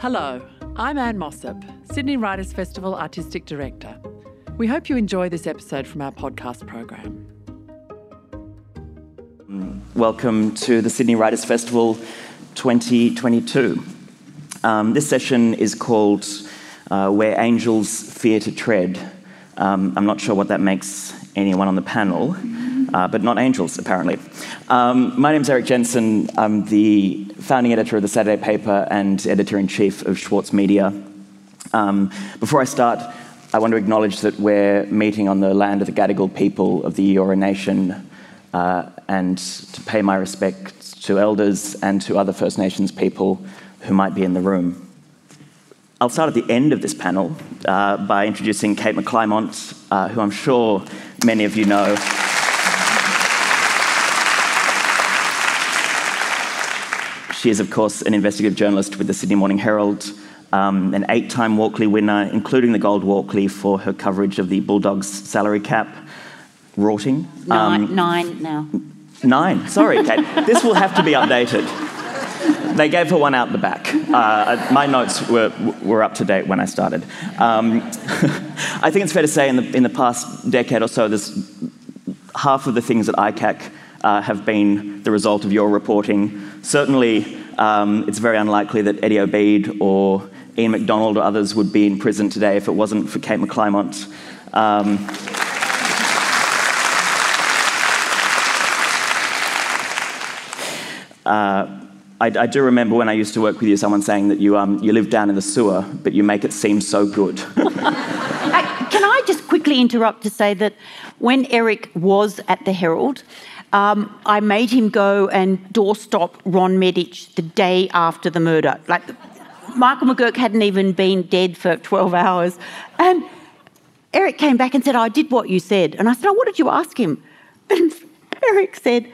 Hello, I'm Anne Mossop, Sydney Writers Festival Artistic Director. We hope you enjoy this episode from our podcast program. Welcome to the Sydney Writers Festival 2022. Um, this session is called uh, Where Angels Fear to Tread. Um, I'm not sure what that makes anyone on the panel, uh, but not angels, apparently. Um, my name is Erik Jensen. I'm the founding editor of the Saturday paper and editor in chief of Schwartz Media. Um, before I start, I want to acknowledge that we're meeting on the land of the Gadigal people of the Eora Nation uh, and to pay my respects to elders and to other First Nations people who might be in the room. I'll start at the end of this panel uh, by introducing Kate McClymont, uh, who I'm sure many of you know. She is, of course, an investigative journalist with the Sydney Morning Herald, um, an eight time Walkley winner, including the Gold Walkley for her coverage of the Bulldogs salary cap rorting. Nine, um, nine now. Nine, sorry, Kate. this will have to be updated. They gave her one out the back. Uh, my notes were, were up to date when I started. Um, I think it's fair to say in the, in the past decade or so, there's half of the things that ICAC uh, have been the result of your reporting. Certainly, um, it's very unlikely that Eddie Obeid or Ian Macdonald or others would be in prison today if it wasn't for Kate McClymont. Um, uh, I, I, do remember when I used to work with you, someone saying that you, um, you live down in the sewer, but you make it seem so good. uh, can I just quickly interrupt to say that when Erik was at the Herald, um, I made him go and doorstop Ron Medich the day after the murder. Like, Michael McGurk hadn't even been dead for 12 hours. And Erik came back and said, I did what you said. And I said, Oh, what did you ask him? And Erik said,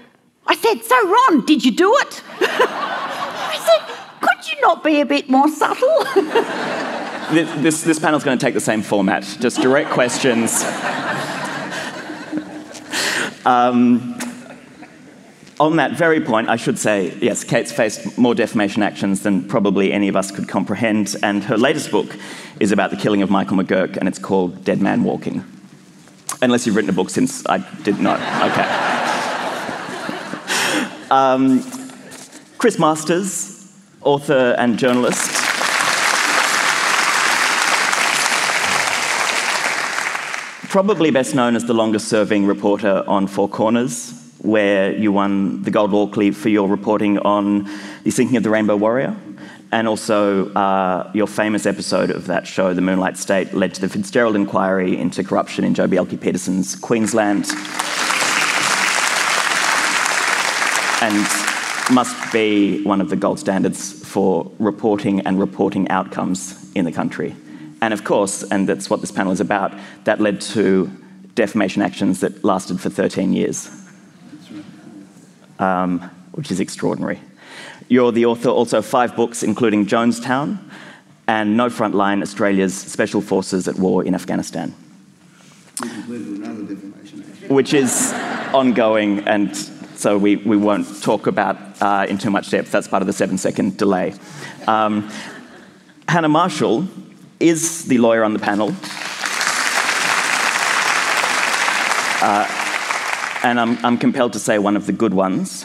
I said, So, Ron, did you do it? I said, Could you not be a bit more subtle? this, this, this panel's going to take the same format just direct questions. Um, on that very point, I should say, yes, Kate's faced more defamation actions than probably any of us could comprehend, and her latest book is about the killing of Michael McGurk, and it's called Dead Man Walking. Unless you've written a book since I did not. Okay. Um, Chris Masters, author and journalist. Probably best known as the longest serving reporter on Four Corners, where you won the Gold Walkley for your reporting on the sinking of the Rainbow Warrior. And also, uh, your famous episode of that show, The Moonlight State, led to the Fitzgerald inquiry into corruption in Joh Bjelke-Petersen's Queensland. and must be one of the gold standards for reporting and reporting outcomes in the country. And of course, and that's what this panel is about, that led to defamation actions that lasted for 13 years, um, which is extraordinary. You're the author also of five books, including Jonestown and No Frontline Australia's Special Forces at War in Afghanistan. Which is ongoing and so we, we won't talk about uh, in too much depth. That's part of the seven second delay. Um, Hannah Marshall is the lawyer on the panel. Uh, and I'm, I'm compelled to say one of the good ones,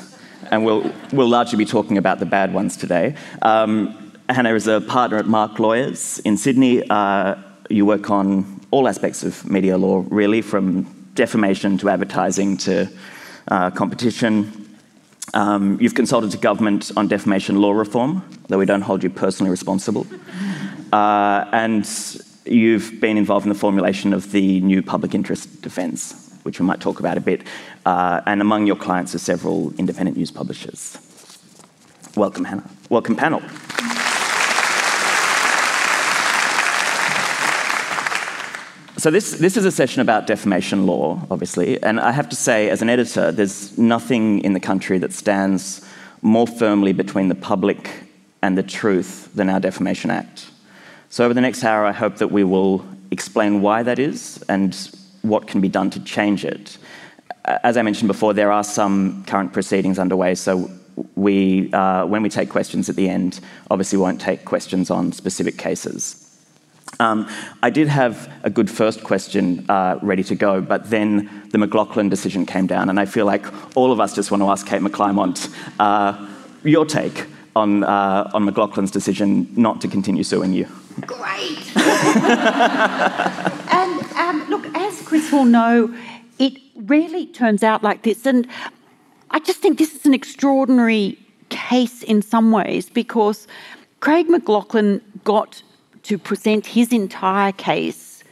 and we'll, we'll largely be talking about the bad ones today. Um, Hannah is a partner at Marque Lawyers in Sydney. Uh, you work on all aspects of media law, really, from defamation to advertising to uh, competition. Um, you've consulted to government on defamation law reform, though we don't hold you personally responsible. Uh, and you've been involved in the formulation of the new public interest defence, which we might talk about a bit. Uh, and among your clients are several independent news publishers. Welcome, Hannah. Welcome, panel. So this, this is a session about defamation law, obviously, and I have to say, as an editor, there's nothing in the country that stands more firmly between the public and the truth than our Defamation Act. So over the next hour, I hope that we will explain why that is and what can be done to change it. As I mentioned before, there are some current proceedings underway, so we, uh, when we take questions at the end, obviously won't take questions on specific cases. Um, I did have a good first question uh, ready to go, but then the McLachlan decision came down, and I feel like all of us just want to ask Kate McClymont uh, your take on, uh, on McLachlan's decision not to continue suing you. Great. and um, look, as Chris will know, it rarely turns out like this, and I just think this is an extraordinary case in some ways because Craig McLachlan got to present his entire case.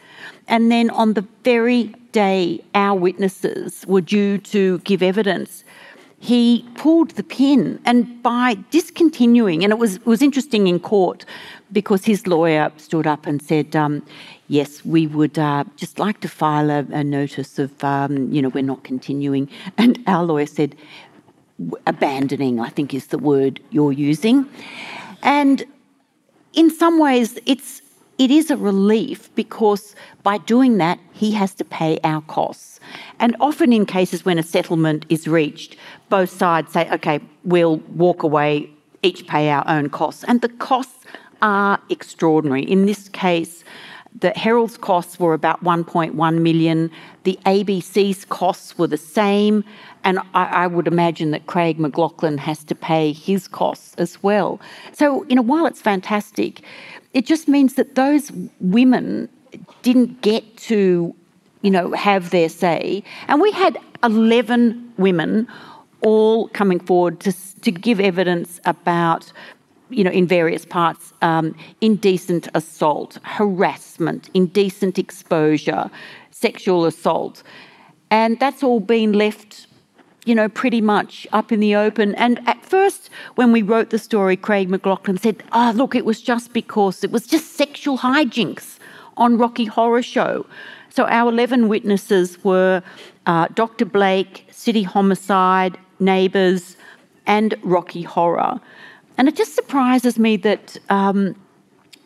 And then on the very day our witnesses were due to give evidence, he pulled the pin. And by discontinuing, and it was, it was interesting in court because his lawyer stood up and said, um, Yes, we would uh, just like to file a, a notice of, um, you know, we're not continuing. And our lawyer said, abandoning, I think is the word you're using. And in some ways, it's it is a relief because by doing that, he has to pay our costs. And often, in cases when a settlement is reached, both sides say, okay, we'll walk away, each pay our own costs. And the costs are extraordinary. In this case, the Herald's costs were about 1.1 million. The ABC's costs were the same. And I, I, would imagine that Craig McLachlan has to pay his costs as well. So, you know, while it's fantastic, it just means that those women didn't get to, you know, have their say. And we had 11 women all coming forward to, to give evidence about, you know, in various parts, um, indecent assault, harassment, indecent exposure, sexual assault. And that's all been left you know, pretty much up in the open. And at first, when we wrote the story, Craig McLachlan said, oh, look, it was just because it was just sexual hijinks on Rocky Horror Show. So our 11 witnesses were uh, Dr. Blake, City Homicide, Neighbours, and Rocky Horror. And it just surprises me that um,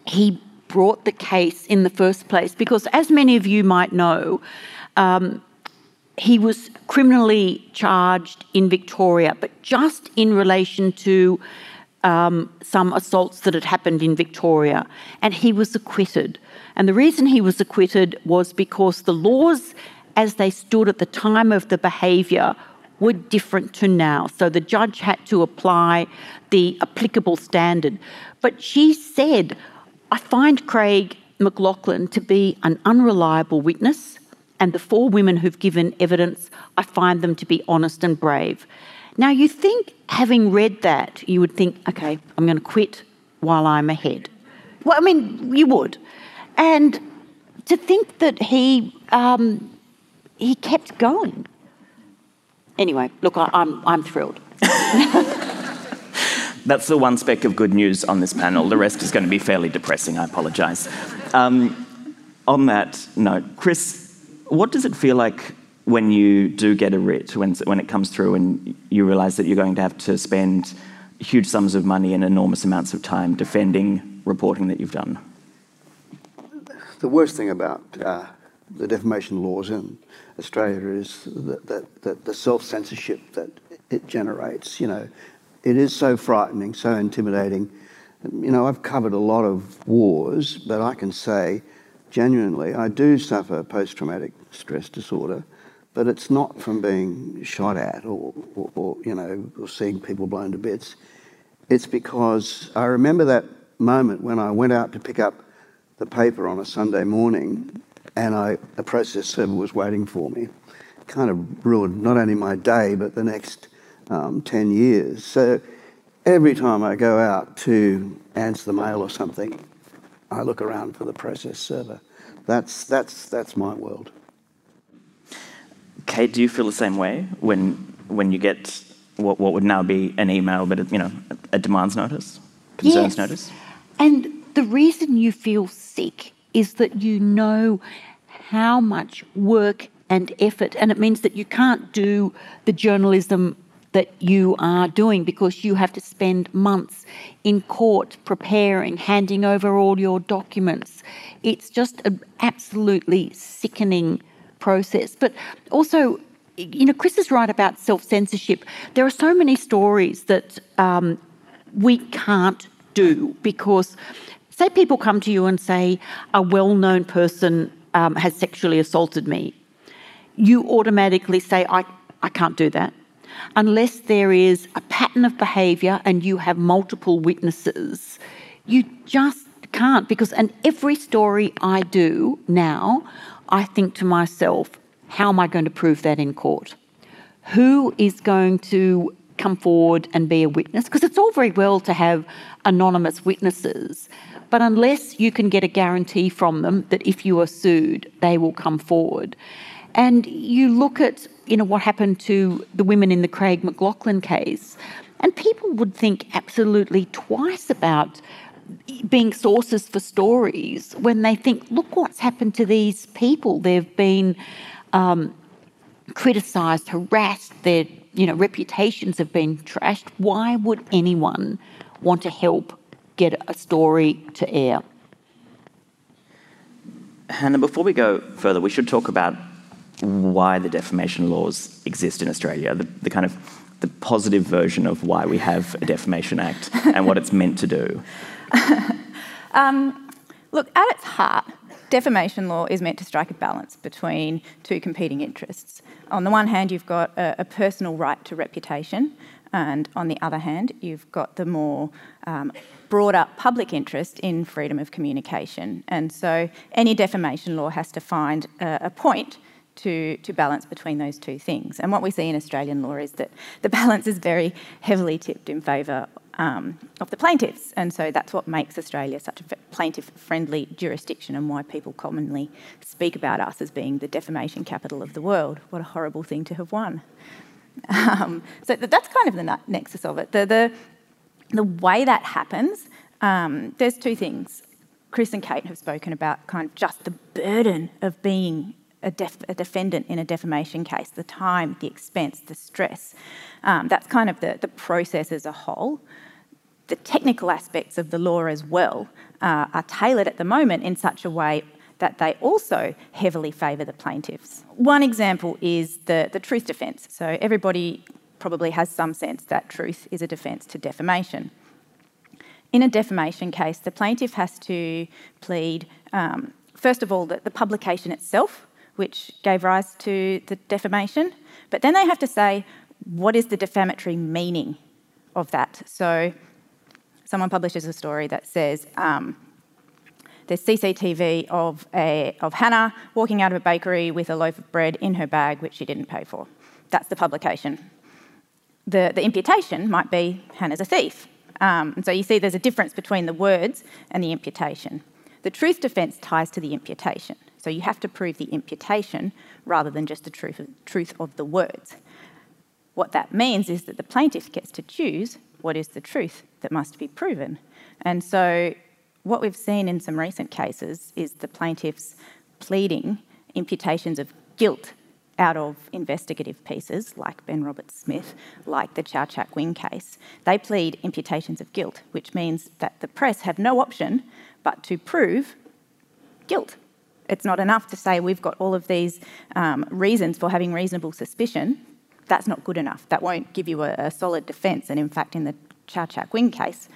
he brought the case in the first place because, as many of you might know, um, he was criminally charged in Victoria, but just in relation to um, some assaults that had happened in Victoria, and he was acquitted. And the reason he was acquitted was because the laws, as they stood at the time of the behaviour, were different to now. So the judge had to apply the applicable standard. But she said, I find Craig McLachlan to be an unreliable witness and the four women who've given evidence, I find them to be honest and brave. Now, you think, having read that, you would think, okay, I'm going to quit while I'm ahead. Well, I mean, you would. And to think that he, um, he kept going. Anyway, look, I, I'm, I'm thrilled. That's the one speck of good news on this panel. The rest is going to be fairly depressing. I apologise. Um, on that note, Chris, what does it feel like when you do get a writ, when, when it comes through and you realise that you're going to have to spend huge sums of money and enormous amounts of time defending reporting that you've done? The worst thing about uh, the defamation laws in Australia is that, that the self censorship that it generates. You know, it is so frightening, so intimidating. You know, I've covered a lot of wars, but I can say genuinely, I do suffer post traumatic stress disorder, but it's not from being shot at or, or, or, you know, or seeing people blown to bits. It's because I remember that moment when I went out to pick up the paper on a Sunday morning and I, a process server was waiting for me. Kind of ruined not only my day, but the next um, 10 years. So every time I go out to answer the mail or something, I look around for the process server. That's, that's, that's my world. Kate, do you feel the same way when, when you get what, what would now be an email, but you know, a demands notice, concerns yes. notice? And the reason you feel sick is that you know how much work and effort, and it means that you can't do the journalism that you are doing because you have to spend months in court preparing, handing over all your documents. It's just an absolutely sickening process. But also, you know, Chris is right about self censorship. There are so many stories that um, we can't do because, say, people come to you and say, a well known person um, has sexually assaulted me. You automatically say, I, I can't do that. Unless there is a pattern of behaviour and you have multiple witnesses, you just can't. Because, and every story I do now, I think to myself, how am I going to prove that in court? Who is going to come forward and be a witness? Because it's all very well to have anonymous witnesses, but unless you can get a guarantee from them that if you are sued, they will come forward. And you look at you know what happened to the women in the Craig McLachlan case, and people would think absolutely twice about being sources for stories when they think, look what's happened to these people. They've been um, criticised, harassed, their you know reputations have been trashed. Why would anyone want to help get a story to air? Hannah, before we go further, we should talk about why the defamation laws exist in Australia, the, the kind of the positive version of why we have a Defamation Act and what it's meant to do. um, look, at its heart, defamation law is meant to strike a balance between two competing interests. On the one hand, you've got a, a personal right to reputation, and on the other hand, you've got the more um, broader public interest in freedom of communication. And so any defamation law has to find a, a point to, to balance between those two things. And what we see in Australian law is that the balance is very heavily tipped in favour um, of the plaintiffs. And so that's what makes Australia such a plaintiff friendly jurisdiction and why people commonly speak about us as being the defamation capital of the world. What a horrible thing to have won. Um, so that's kind of the nexus of it. The, the, the way that happens, um, there's two things. Chris and Kate have spoken about kind of just the burden of being a, def- a defendant in a defamation case, the time, the expense, the stress. Um, that's kind of the, the process as a whole. The technical aspects of the law as well uh, are tailored at the moment in such a way that they also heavily favour the plaintiffs. One example is the, the truth defence. So everybody probably has some sense that truth is a defence to defamation. In a defamation case, the plaintiff has to plead, um, first of all, that the publication itself which gave rise to the defamation. But then they have to say, what is the defamatory meaning of that? So someone publishes a story that says, um, there's CCTV of, a, of Hannah walking out of a bakery with a loaf of bread in her bag, which she didn't pay for. That's the publication. The, the imputation might be Hannah's a thief. Um, and so you see there's a difference between the words and the imputation. The truth defence ties to the imputation. So you have to prove the imputation rather than just the truth of, truth of the words. What that means is that the plaintiff gets to choose what is the truth that must be proven. And so what we've seen in some recent cases is the plaintiffs pleading imputations of guilt out of investigative pieces like Ben Roberts Smith, like the Chau Chak Wing case. They plead imputations of guilt, which means that the press have no option but to prove guilt. It's not enough to say we've got all of these um, reasons for having reasonable suspicion. That's not good enough. That won't give you a, a solid defence. And in fact, in the Chau Chak Wing case,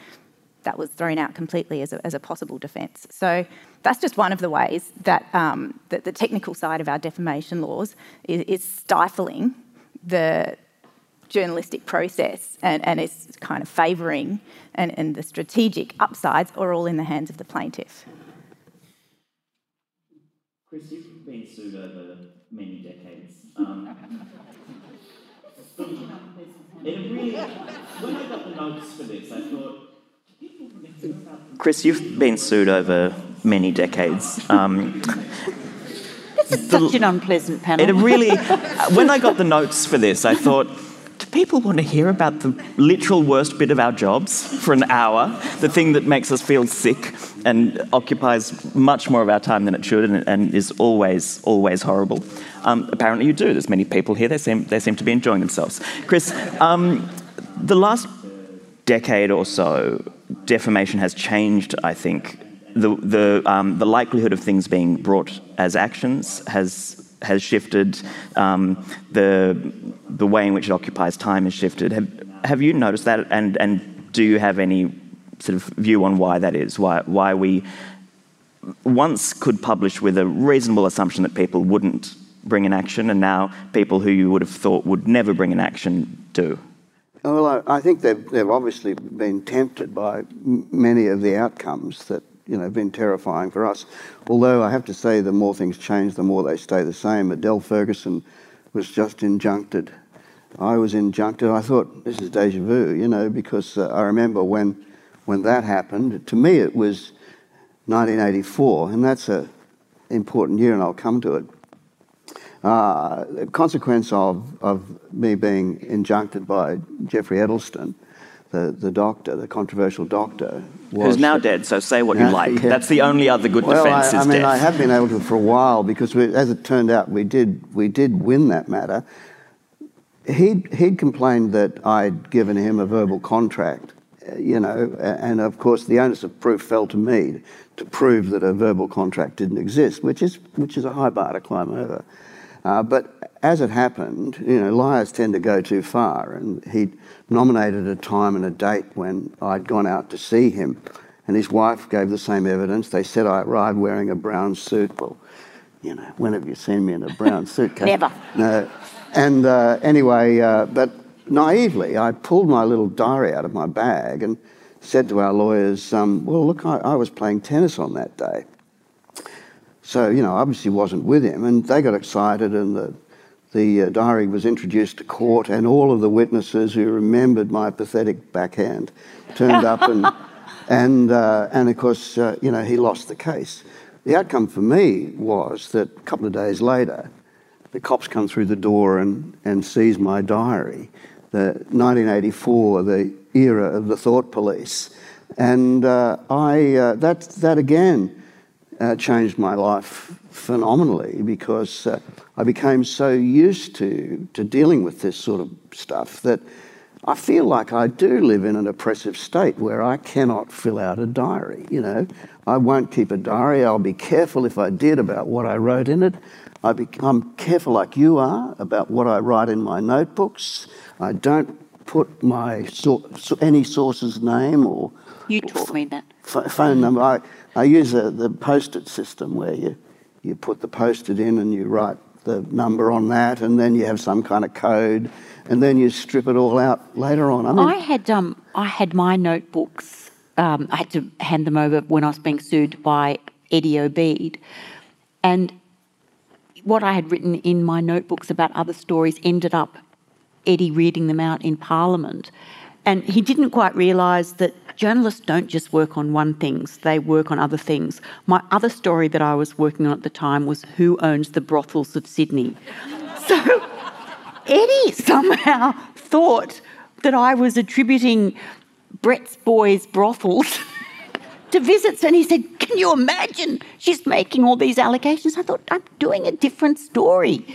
that was thrown out completely as a, as a possible defence. So that's just one of the ways that, um, that the technical side of our defamation laws is, is stifling the journalistic process and, and is kind of favouring and, and the strategic upsides are all in the hands of the plaintiff. Chris, you've been sued over many decades. Um, it really, when I got the notes for this, I thought, Chris, you've been sued over many decades. Um, this is such an unpleasant panel. It really, when I got the notes for this, I thought, do people want to hear about the literal worst bit of our jobs for an hour? The thing that makes us feel sick and occupies much more of our time than it should and, and is always, always horrible. Um, apparently, you do. There's many people here. They seem, they seem to be enjoying themselves. Chris, um, the last decade or so, defamation has changed, I think. The, the, um, the likelihood of things being brought as actions has has shifted, um, the, the way in which it occupies time has shifted. Have, have you noticed that? And, and do you have any sort of view on why that is? Why, why we once could publish with a reasonable assumption that people wouldn't bring an action, and now people who you would have thought would never bring an action do? Well, I, I think they've, they've obviously been tempted by many of the outcomes that you know been terrifying for us. Although I have to say, the more things change, the more they stay the same. Adele Ferguson was just injuncted. I was injuncted. I thought this is deja vu, you know, because uh, I remember when when that happened. To me, it was 1984, and that's a important year, and I'll come to it. Uh, the consequence of, of me being injuncted by Geoffrey Edelsten, the, the doctor, the controversial doctor, was Who's now dead, so say what you like. yeah. That's the only other good well, defence I, I mean, death. I have been able to for a while because, we, as it turned out, we did we did win that matter. He'd he'd complained that I'd given him a verbal contract, you know, and of course the onus of proof fell to me to prove that a verbal contract didn't exist, which is which is a high bar to climb over. Uh, but as it happened, you know, liars tend to go too far, and he'd nominated a time and a date when I'd gone out to see him, and his wife gave the same evidence. They said I arrived wearing a brown suit. Well, you know, when have you seen me in a brown suit? Never. No. And uh, anyway, uh, but naively, I pulled my little diary out of my bag and said to our lawyers, um, "Well, look, I, I was playing tennis on that day." So, you know, obviously wasn't with him, and they got excited, and the, the uh, diary was introduced to court, and all of the witnesses who remembered my pathetic backhand turned up, and, and, uh, and of course, uh, you know, he lost the case. The outcome for me was that a couple of days later, the cops come through the door and, and seize my diary. The 1984, the era of the thought police. And uh, I, uh, that, that again uh, changed my life phenomenally because uh, I became so used to, to dealing with this sort of stuff that I feel like I do live in an oppressive state where I cannot fill out a diary. You know, I won't keep a diary. I'll be careful if I did about what I wrote in it. I I'm careful, like you are, about what I write in my notebooks. I don't put my so, so, any source's name or You taught me that. ph- phone number. I, I use a, the post-it system where you, you put the post-it in and you write the number on that, and then you have some kind of code, and then you strip it all out later on. I mean, I had um, I had my notebooks. Um, I had to hand them over when I was being sued by Eddie Obeid, and what I had written in my notebooks about other stories ended up Eddie reading them out in Parliament, and he didn't quite realise that journalists don't just work on one things; they work on other things. My other story that I was working on at the time was who owns the brothels of Sydney. So. Eddie somehow thought that I was attributing Brett's Boys brothels to visits, and he said, Can you imagine? She's making all these allegations. I thought, I'm doing a different story.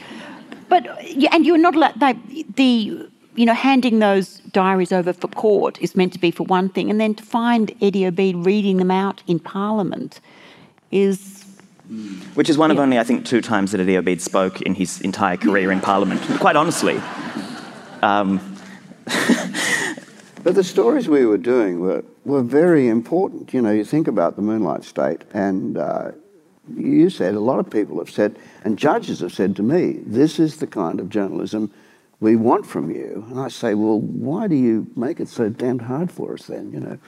But, and you're not allowed, they, the, you know, handing those diaries over for court is meant to be for one thing, and then to find Eddie Obeid reading them out in Parliament is Which is one of only, I think, two times that Eddie Obeid spoke in his entire career in Parliament. Quite honestly. But the stories we were doing were, were very important. You know, you think about the Moonlight State, and uh, you said, a lot of people have said, and judges have said to me, this is the kind of journalism we want from you. And I say, well, why do you make it so damned hard for us then? You know,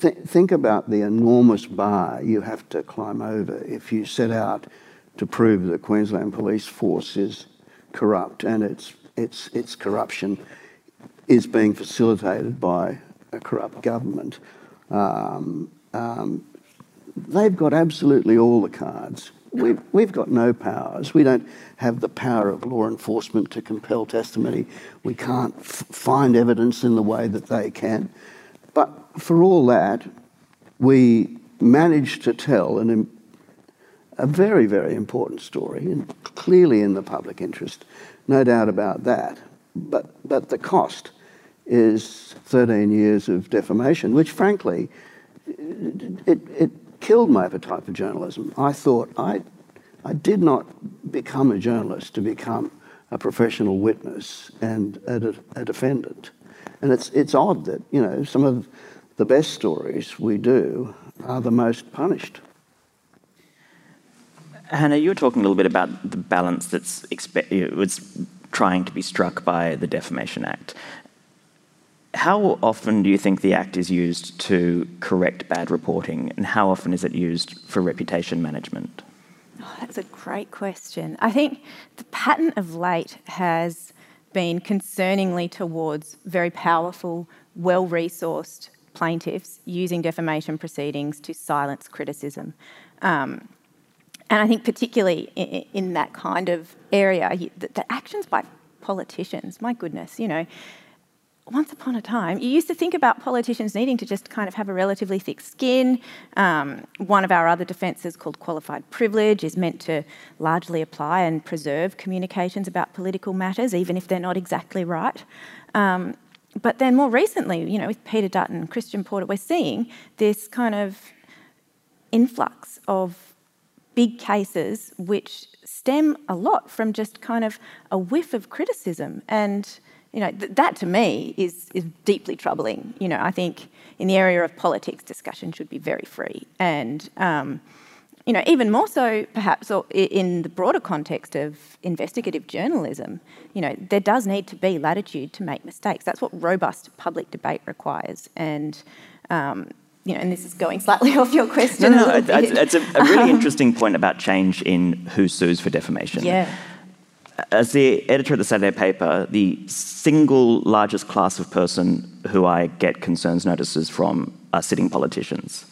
Th- think about the enormous bar you have to climb over if you set out to prove the Queensland Police Force is corrupt and its, its, its corruption is being facilitated by a corrupt government. Um, um, they've got absolutely all the cards. We've, we've got no powers. We don't have the power of law enforcement to compel testimony. We can't find evidence in the way that they can. But for all that, we managed to tell an, a very, very important story, and clearly in the public interest, no doubt about that. But, but the cost is 13 years of defamation, which frankly, it, it killed my appetite for journalism. I thought I, I did not become a journalist to become a professional witness and a, a defendant. And it's, it's odd that, you know, some of the best stories we do are the most punished. Hannah, you were talking a little bit about the balance that's expe- was trying to be struck by the Defamation Act. How often do you think the Act is used to correct bad reporting, and how often is it used for reputation management? Oh, that's a great question. I think the pattern of late has been concerningly towards very powerful, well resourced plaintiffs using defamation proceedings to silence criticism. Um, and I think, particularly in, in that kind of area, the, the actions by politicians, my goodness, you know, once upon a time, you used to think about politicians needing to just kind of have a relatively thick skin. Um, one of our other defences, called qualified privilege, is meant to largely apply and preserve communications about political matters, even if they're not exactly right. Um, but then more recently, you know, with Peter Dutton, Christian Porter, we're seeing this kind of influx of big cases which stem a lot from just kind of a whiff of criticism and you know, th- that to me is, is deeply troubling. You know, I think in the area of politics, discussion should be very free. And, um, you know, even more so perhaps in the broader context of investigative journalism, you know, there does need to be latitude to make mistakes. That's what robust public debate requires. And, um, you know, and this is going slightly off your question. No, no, it's, a, a really interesting point about change in who sues for defamation. Yeah as the editor of the Saturday paper, the single largest class of person who I get concerns notices from are sitting politicians.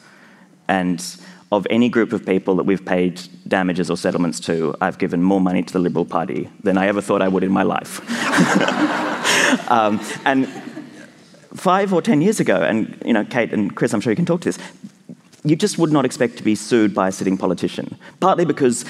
And of any group of people that we've paid damages or settlements to, I've given more money to the Liberal Party than I ever thought I would in my life. um, and five or ten years ago, and you know, Kate and Chris, I'm sure you can talk to this, you just would not expect to be sued by a sitting politician. Partly because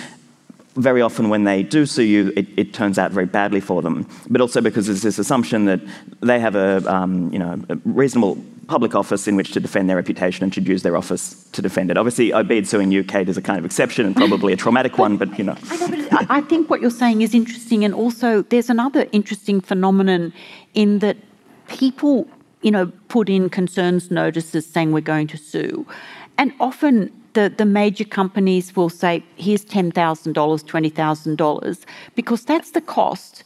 very often when they do sue you, it, it, turns out very badly for them. But also because there's this assumption that they have a, um, you know, a reasonable public office in which to defend their reputation and should use their office to defend it. Obviously, Obeid suing you, Kate, is a kind of exception and probably a traumatic one, but you know. I, know, but I think what you're saying is interesting, and also there's another interesting phenomenon in that people, you know, put in concerns notices saying we're going to sue, and often the, the major companies will say, here's $10,000, $20,000, because that's the cost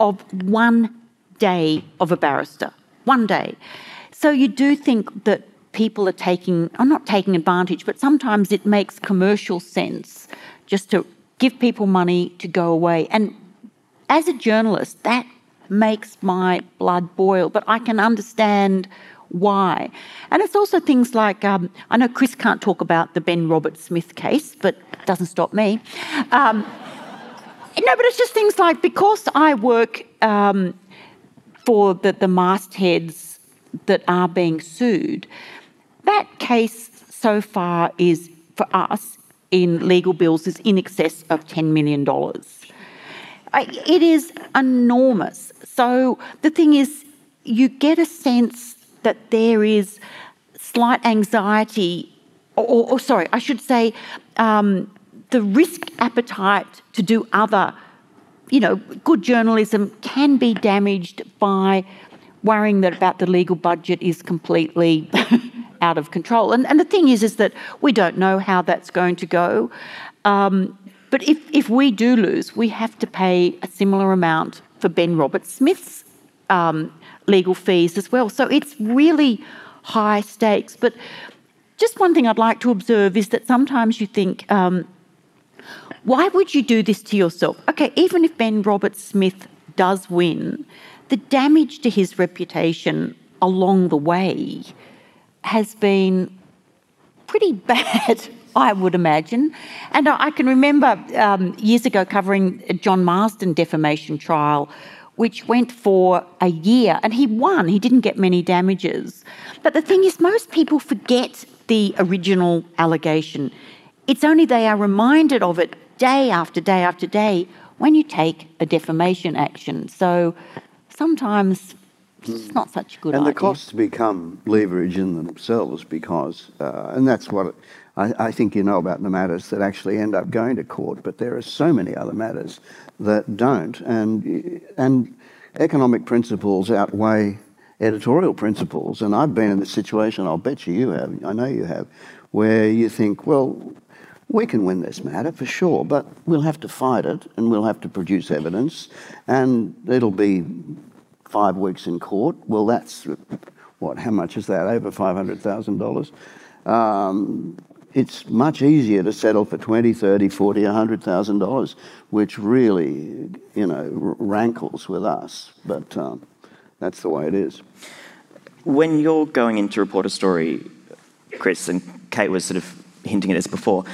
of one day of a barrister. One day. So you do think that people are taking, I'm not taking advantage, but sometimes it makes commercial sense just to give people money to go away. And as a journalist, that makes my blood boil, but I can understand why. And it's also things like um, I know Chris can't talk about the Ben Robert Smith case, but it doesn't stop me. Um, no, but it's just things like because I work um, for the, the mastheads that are being sued, that case so far is for us in legal bills is in excess of $10 million. It is enormous. So the thing is, you get a sense that there is slight anxiety, or, or sorry, I should say, um, the risk appetite to do other, you know, good journalism can be damaged by worrying that about the legal budget is completely out of control. And, and the thing is, is that we don't know how that's going to go. Um, but if, if we do lose, we have to pay a similar amount for Ben Roberts-Smith's um, legal fees as well. So it's really high stakes. But just one thing I'd like to observe is that sometimes you think, um, why would you do this to yourself? Okay, even if Ben Robert Smith does win, the damage to his reputation along the way has been pretty bad, I would imagine. And I can remember um, years ago covering a John Marsden defamation trial which went for a year and he won. He didn't get many damages. But the thing is, most people forget the original allegation. It's only they are reminded of it day after day after day when you take a defamation action. So sometimes It's not such a good and idea. the costs become leverage in themselves because, uh, and that's what I, I think you know about the matters that actually end up going to court, but there are so many other matters that don't, and and economic principles outweigh editorial principles. And I've been in this situation. I'll bet you you have. I know you have, where you think, well, we can win this matter for sure, but we'll have to fight it, and we'll have to produce evidence, and it'll be five weeks in court. Well, that's what? How much is that? Over five hundred thousand dollars. Um, it's much easier to settle for 20, 30, 40, 100,000 dollars, which really, you know, rankles with us. But um, that's the way it is. When you're going in to report a story, Chris, and Kate was sort of hinting at this before,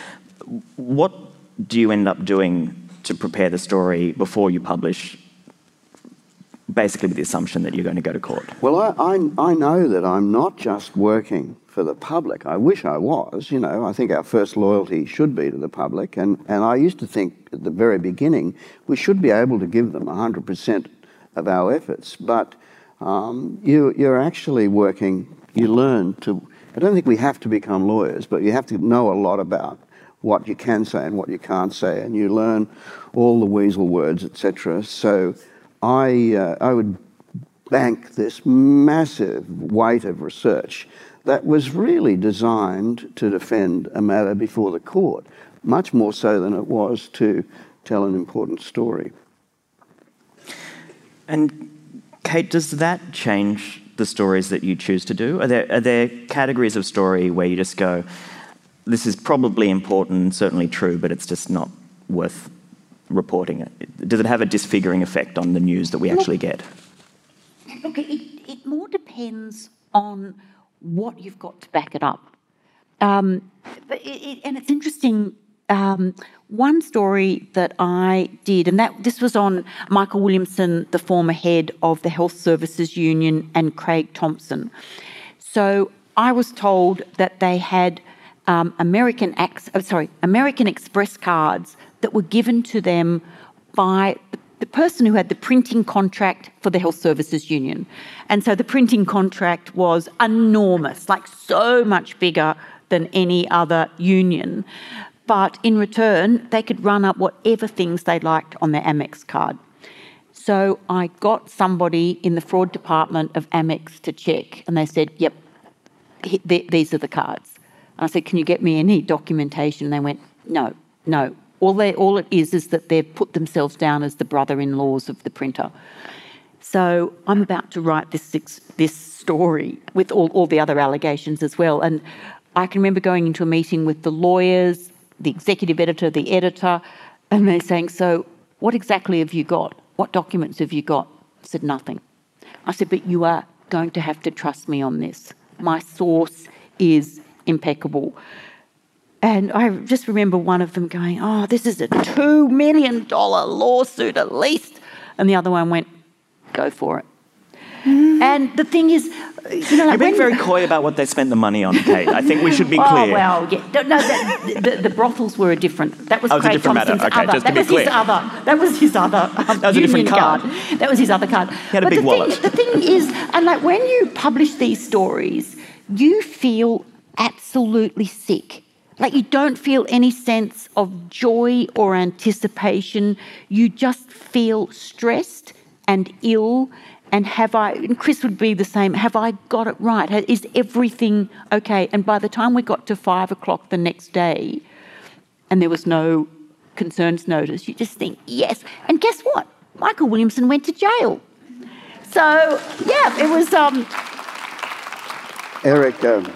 what do you end up doing to prepare the story before you publish, basically with the assumption that you're going to go to court? Well, I, I, I know that I'm not just working for the public. I wish I was. You know, I think our first loyalty should be to the public. And, and I used to think at the very beginning we should be able to give them 100% of our efforts. But um, you, you're actually working, you learn to, I don't think we have to become lawyers, but you have to know a lot about what you can say and what you can't say, and you learn all the weasel words, etc. So I, uh, I would bank this massive weight of research that was really designed to defend a matter before the court, much more so than it was to tell an important story. And Kate, does that change the stories that you choose to do? Are there, are there categories of story where you just go, this is probably important, certainly true, but it's just not worth reporting it? Does it have a disfiguring effect on the news that we actually get? Look, it, it more depends on what you've got to back it up. Um, it, it, and it's interesting. Um, one story that I did, and that this was on Michael Williamson, the former head of the Health Services Union, and Craig Thomson. So I was told that they had um, American, oh, sorry, American Express cards that were given to them by the person who had the printing contract for the Health Services Union. And so the printing contract was enormous, like so much bigger than any other union. But in return, they could run up whatever things they liked on their Amex card. So I got somebody in the fraud department of Amex to check, and they said, Yep, these are the cards. And I said, Can you get me any documentation? And they went, No, no. All, they, all it is is that they've put themselves down as the brother in laws of the printer. So I'm about to write this, this story with all, all the other allegations as well. And I can remember going into a meeting with the lawyers, the executive editor, the editor, and they're saying, So, what exactly have you got? What documents have you got? I said, Nothing. I said, But you are going to have to trust me on this. My source is impeccable. And I just remember one of them going, Oh, this is a $2 million lawsuit at least. And the other one went, Go for it. Mm. And the thing is, you know, you're being very coy about what they spent the money on, Kate. I think we should be clear. Oh well, yeah. No, the, the, the brothers were a different. That was, oh, Craig a different Thomson's matter. Okay, other. just that to be was clear. his other. That was his other. Um, that was a different card. card. That was his other card. He had a but big the wallet. Thing, the thing is, and like when you publish these stories, you feel absolutely sick. Like you don't feel any sense of joy or anticipation. You just feel stressed and ill. And have I, and Chris would be the same, have I got it right? Is everything okay? And by the time we got to five o'clock the next day and there was no concerns notice, you just think, yes. And guess what? Michael Williamson went to jail. So, yeah, it was. Um, Erik, um,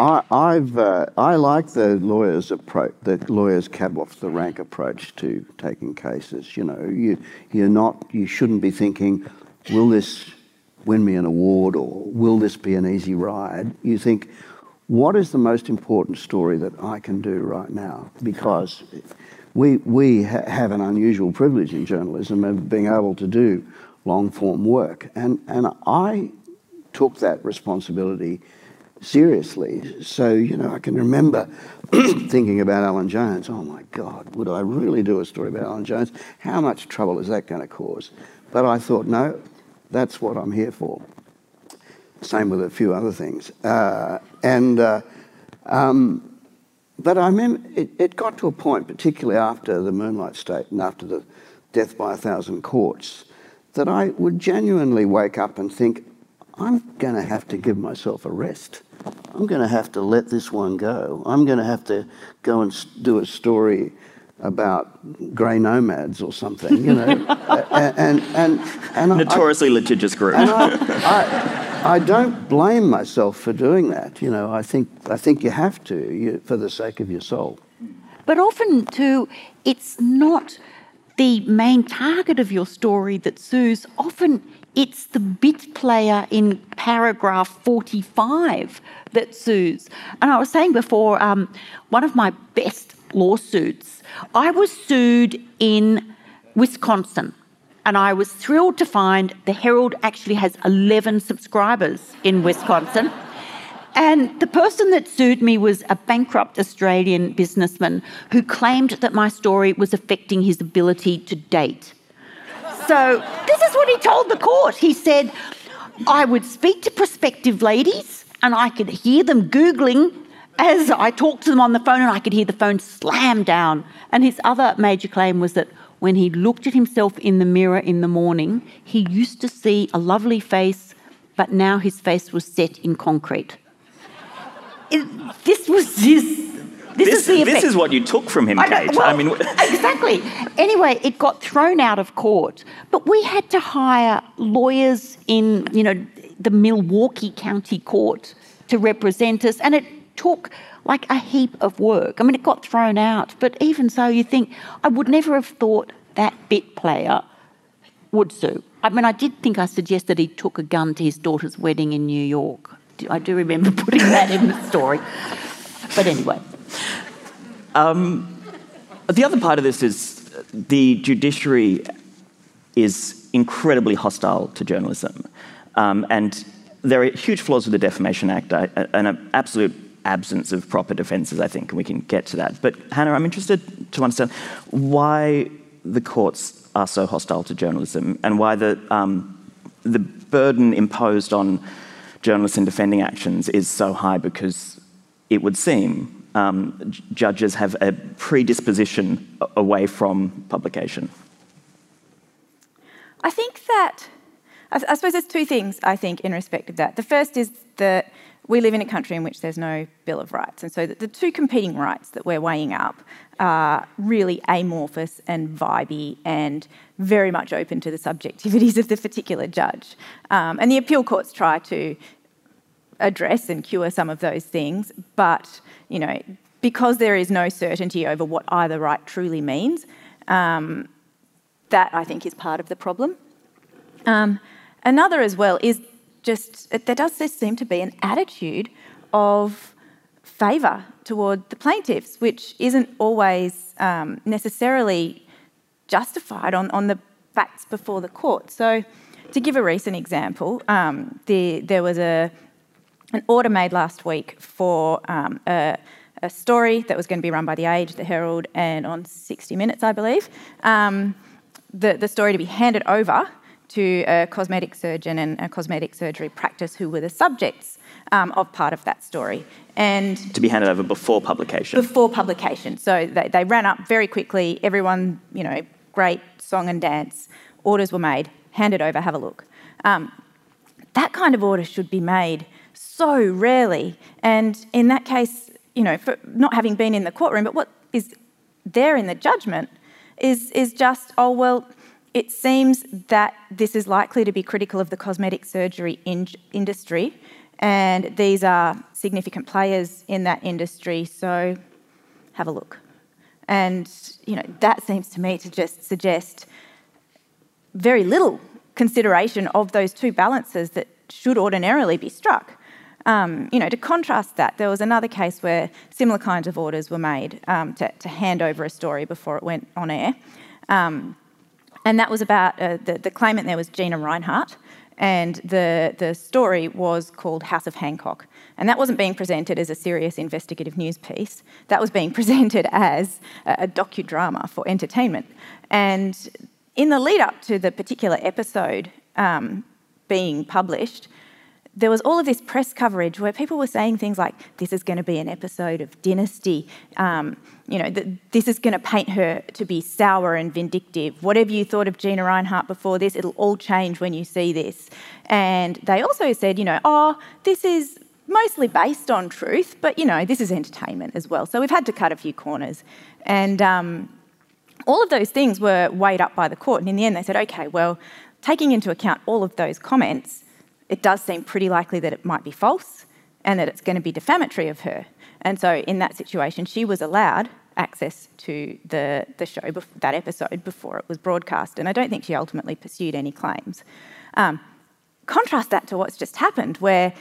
I, I've uh, I like the lawyers approach, the lawyers cab off the rank approach to taking cases. You know, you you're not, you shouldn't be thinking, will this win me an award or will this be an easy ride? You think, what is the most important story that I can do right now? Because we we ha- have an unusual privilege in journalism of being able to do long form work, and and I took that responsibility seriously. So, you know, I can remember thinking about Alan Jones. Oh my God, would I really do a story about Alan Jones? How much trouble is that going to cause? But I thought, no, that's what I'm here for. Same with a few other things. Uh, and uh, um, but I remember it, it, got to a point, particularly after the Moonlight State and after the death by a thousand courts, that I would genuinely wake up and think, I'm going to have to give myself a rest. I'm going to have to let this one go. I'm going to have to go and do a story about grey nomads or something, you know. and, and, and, and Notoriously I, litigious group. And I, I, I, don't blame myself for doing that, you know. I think, I think you have to you, for the sake of your soul. But often, too, it's not the main target of your story that sues. Often it's the bit player in paragraph 45 that sues. And I was saying before, um, one of my best lawsuits, I was sued in Wisconsin. And I was thrilled to find the Herald actually has 11 subscribers in Wisconsin. And the person that sued me was a bankrupt Australian businessman who claimed that my story was affecting his ability to date. So, this is what he told the court. He said, I would speak to prospective ladies and I could hear them Googling as I talked to them on the phone and I could hear the phone slam down. And his other major claim was that when he looked at himself in the mirror in the morning, he used to see a lovely face, but now his face was set in concrete. It, this was his this, this, is, this is what you took from him, I Kate. Well, I mean, exactly. Anyway, it got thrown out of court, but we had to hire lawyers in, you know, the Milwaukee County Court to represent us, and it took like a heap of work. I mean, it got thrown out, but even so, you think I would never have thought that bit player would sue. I mean, I did think I suggested he took a gun to his daughter's wedding in New York. I do remember putting that in the story. But anyway. Um, the other part of this is the judiciary is incredibly hostile to journalism. Um, and there are huge flaws with the Defamation Act and an absolute absence of proper defences, I think, and we can get to that. But Hannah, I'm interested to understand why the courts are so hostile to journalism and why the, um, the burden imposed on journalists in defending actions is so high because it would seem um, judges have a predisposition away from publication? I think that, I, suppose there's two things I think in respect of that. The first is that we live in a country in which there's no Bill of Rights. And so the two competing rights that we're weighing up are really amorphous and vibey and very much open to the subjectivities of the particular judge. Um, and the appeal courts try to address and cure some of those things, but you know, because there is no certainty over what either right truly means, um, that I think is part of the problem. Um, another as well is just there does seem to be an attitude of favour toward the plaintiffs, which isn't always um, necessarily justified on, on the facts before the court. So, to give a recent example, um, the, there was a an order made last week for um, a, a, story that was going to be run by The Age, The Herald, and on 60 Minutes, I believe. Um, the, the story to be handed over to a cosmetic surgeon and a cosmetic surgery practice who were the subjects um, of part of that story. And to be handed over before publication. Before publication. So they, they ran up very quickly. Everyone, you know, great song and dance. Orders were made. Handed over. Have a look. Um, that kind of order should be made so rarely. And in that case, you know, for not having been in the courtroom, but what is there in the judgment is, is just, oh, well, it seems that this is likely to be critical of the cosmetic surgery in- industry, and these are significant players in that industry, so have a look. And, you know, that seems to me to just suggest very little consideration of those two balances that should ordinarily be struck. Um, you know, to contrast that, there was another case where similar kinds of orders were made um, to, to, hand over a story before it went on air. Um, and that was about uh, the, the claimant there was Gina Rinehart, and the, the story was called House of Hancock. And that wasn't being presented as a serious investigative news piece, that was being presented as a, a docudrama for entertainment. And in the lead up to the particular episode um, being published, there was all of this press coverage where people were saying things like, this is going to be an episode of Dynasty, um, you know, this is going to paint her to be sour and vindictive. Whatever you thought of Gina Rinehart before this, it'll all change when you see this. And they also said, you know, oh, this is mostly based on truth, but, you know, this is entertainment as well. So we've had to cut a few corners. And um, all of those things were weighed up by the court. And in the end, they said, okay, well, taking into account all of those comments, it does seem pretty likely that it might be false and that it's going to be defamatory of her. And so, in that situation, she was allowed access to the, the show, that episode, before it was broadcast. And I don't think she ultimately pursued any claims. Um, contrast that to what's just happened, where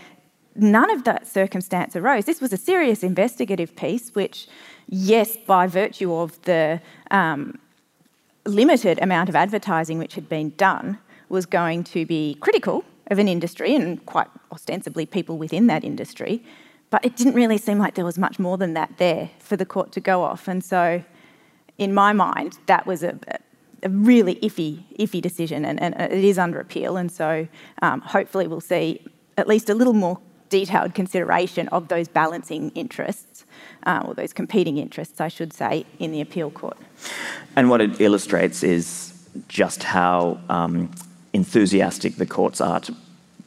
none of that circumstance arose. This was a serious investigative piece, which, yes, by virtue of the um, limited amount of advertising which had been done, was going to be critical of an industry and quite ostensibly people within that industry. But it didn't really seem like there was much more than that there for the court to go off. And so, in my mind, that was a, a really iffy, iffy decision, and, and, it is under appeal. And so, um, hopefully, we'll see at least a little more detailed consideration of those balancing interests, uh, or those competing interests, I should say, in the appeal court. And what it illustrates is just how um, enthusiastic the courts are to,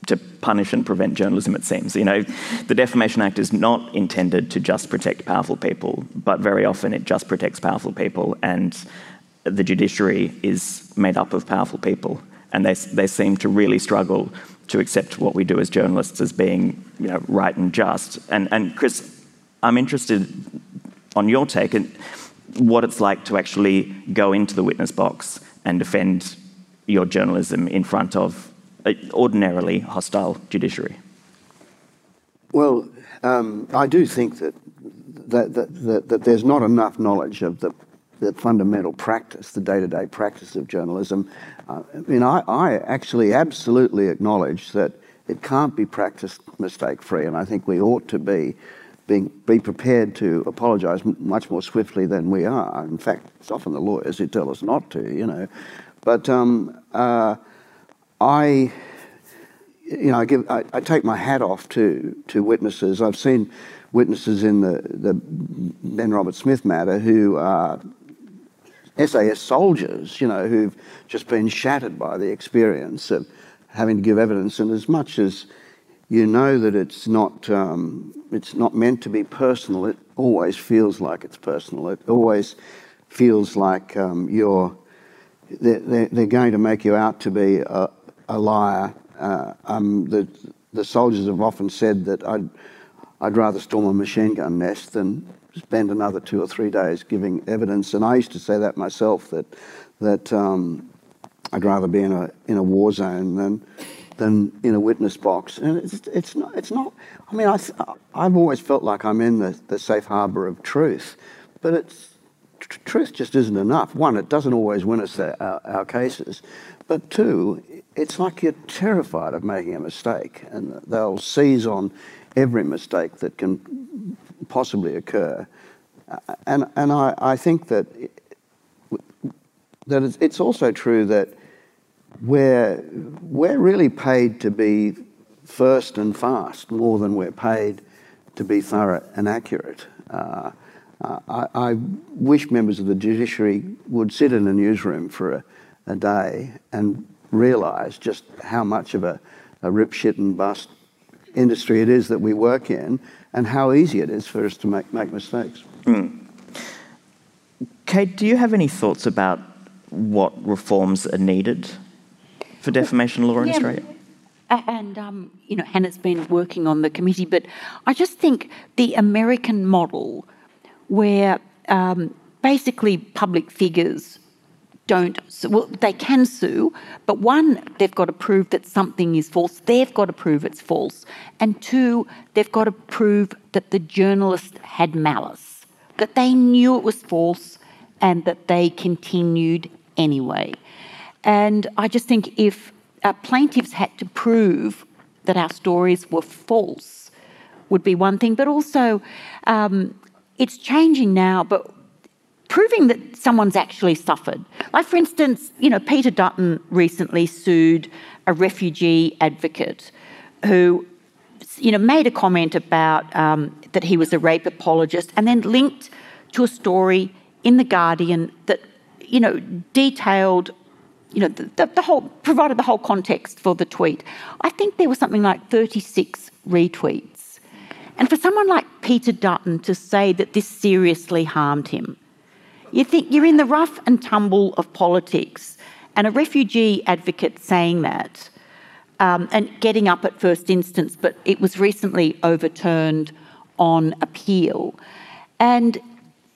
to punish and prevent journalism, it seems. You know, the Defamation Act is not intended to just protect powerful people, but very often it just protects powerful people, and the judiciary is made up of powerful people, and they, they seem to really struggle to accept what we do as journalists as being, you know, right and just. And, and Chris, I'm interested on your take and what it's like to actually go into the witness box and defend your journalism in front of an ordinarily hostile judiciary? Well, um, I do think that that, that, that that, there's not enough knowledge of the, the fundamental practice, the day to day practice of journalism. Uh, I mean, I, I actually absolutely acknowledge that it can't be practiced mistake free, and I think we ought to be. Being, be prepared to apologise much more swiftly than we are. In fact, it's often the lawyers who tell us not to, you know. But um, uh, I, you know, I, give, I, I, take my hat off to, to witnesses. I've seen witnesses in the, the Ben Robert Smith matter who are SAS soldiers, you know, who've just been shattered by the experience of having to give evidence. And as much as you know that it's not, um, it's not meant to be personal, it always feels like it's personal. It always feels like um, you're they're, they're, going to make you out to be a, a liar. Uh, um, the, the soldiers have often said that I'd, I'd rather storm a machine gun nest than spend another two or three days giving evidence. And I used to say that myself that that um, I'd rather be in a in a war zone than than in a witness box. And it's it's not it's not. I mean, I I've always felt like I'm in the, the safe harbour of truth, but it's truth just isn't enough. One, it doesn't always win us our, our, cases, but two, it's like you're terrified of making a mistake, and they'll seize on every mistake that can possibly occur. And, and I, I think that, that it's, it's also true that we're, we're really paid to be first and fast more than we're paid to be thorough and accurate. Uh, uh, I, I, wish members of the judiciary would sit in a newsroom for a, a day and realise just how much of a, a rip, shit, and bust industry it is that we work in and how easy it is for us to make, make mistakes. Mm. Kate, do you have any thoughts about what reforms are needed for defamation law in yeah. Australia? And, um, you know, Hannah's been working on the committee, but I just think the American model where um, basically public figures don't well they can sue but one they've got to prove that something is false. They've got to prove it's false. And two they've got to prove that the journalist had malice that they knew it was false and that they continued anyway. And i just think if our plaintiffs had to prove that our stories were false would be one thing but also um, it's changing now, but proving that someone's actually suffered. Like, for instance, you know, Peter Dutton recently sued a refugee advocate who you know, made a comment about um, that he was a rape apologist, and then linked to a story in the Guardian that, you know, detailed, you know, the, the, whole provided the whole context for the tweet. I think there was something like 36 retweets, and for someone like Peter Dutton to say that this seriously harmed him, you think you're in the rough and tumble of politics, and a refugee advocate saying that um, and getting up at first instance, but it was recently overturned on appeal. And,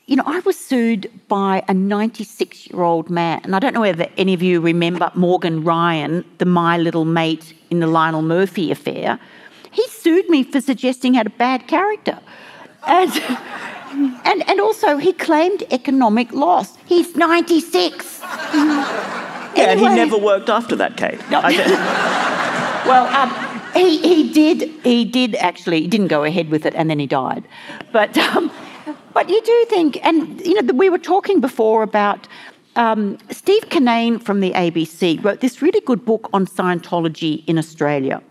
you know, I was sued by a 96 year old man. And I don't know whether any of you remember Morgan Ryan, the My Little Mate in the Lionel Murphy affair. He sued me for suggesting he had a bad character. And, and, and also, he claimed economic loss. He's 96. Yeah, anyway. and he never worked after that, Kate. No. Well, um, he, he did he did actually he didn't go ahead with it, and then he died. But um, but you do think, and you know, we were talking before about. Um, Steve Cannane from the ABC wrote this really good book on Scientology in Australia.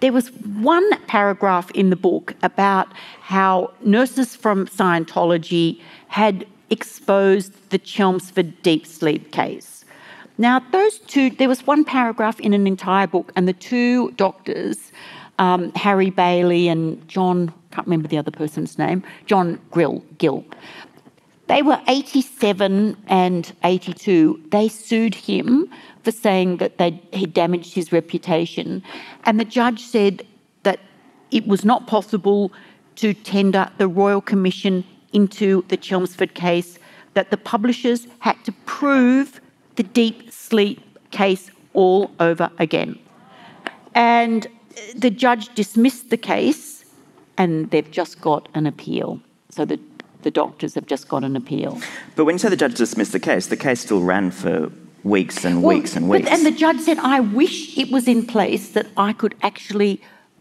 There was one paragraph in the book about how nurses from Scientology had exposed the Chelmsford deep sleep case. Now, those two, there was one paragraph in an entire book, and the two doctors, um, Harry Bailey and John, I can't remember the other person's name, John Grill, Gill, they were 87 and 82. They sued him for saying that he damaged his reputation. And the judge said that it was not possible to tender the Royal Commission into the Chelmsford case, that the publishers had to prove the deep sleep case all over again. And the judge dismissed the case, and they've just got an appeal. So the, the doctors have just got an appeal. But when you say the judge dismissed the case, the case still ran for weeks and well, weeks and weeks. But, and the judge said, I wish it was in place that I could actually,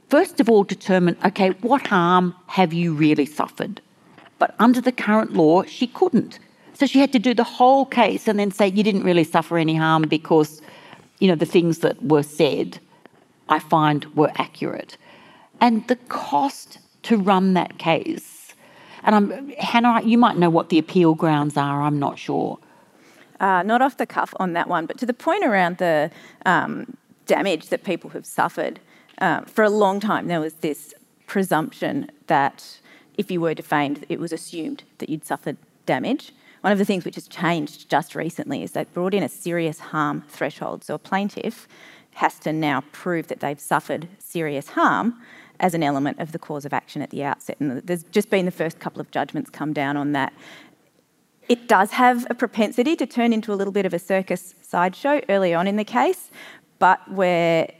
first of all, determine okay, what harm have you really suffered? But under the current law, she couldn't. So she had to do the whole case and then say, you didn't really suffer any harm because, you know, the things that were said, I find were accurate. And the cost to run that case, and I'm, Hannah, you might know what the appeal grounds are, I'm not sure. Uh, not off the cuff on that one, but to the point around the um, damage that people have suffered, uh, for a long time there was this presumption that if you were defamed, it was assumed that you'd suffered damage. One of the things which has changed just recently is they've brought in a serious harm threshold. So a plaintiff has to now prove that they've suffered serious harm as an element of the cause of action at the outset. And there's just been the first couple of judgments come down on that. It does have a propensity to turn into a little bit of a circus sideshow early on in the case, but where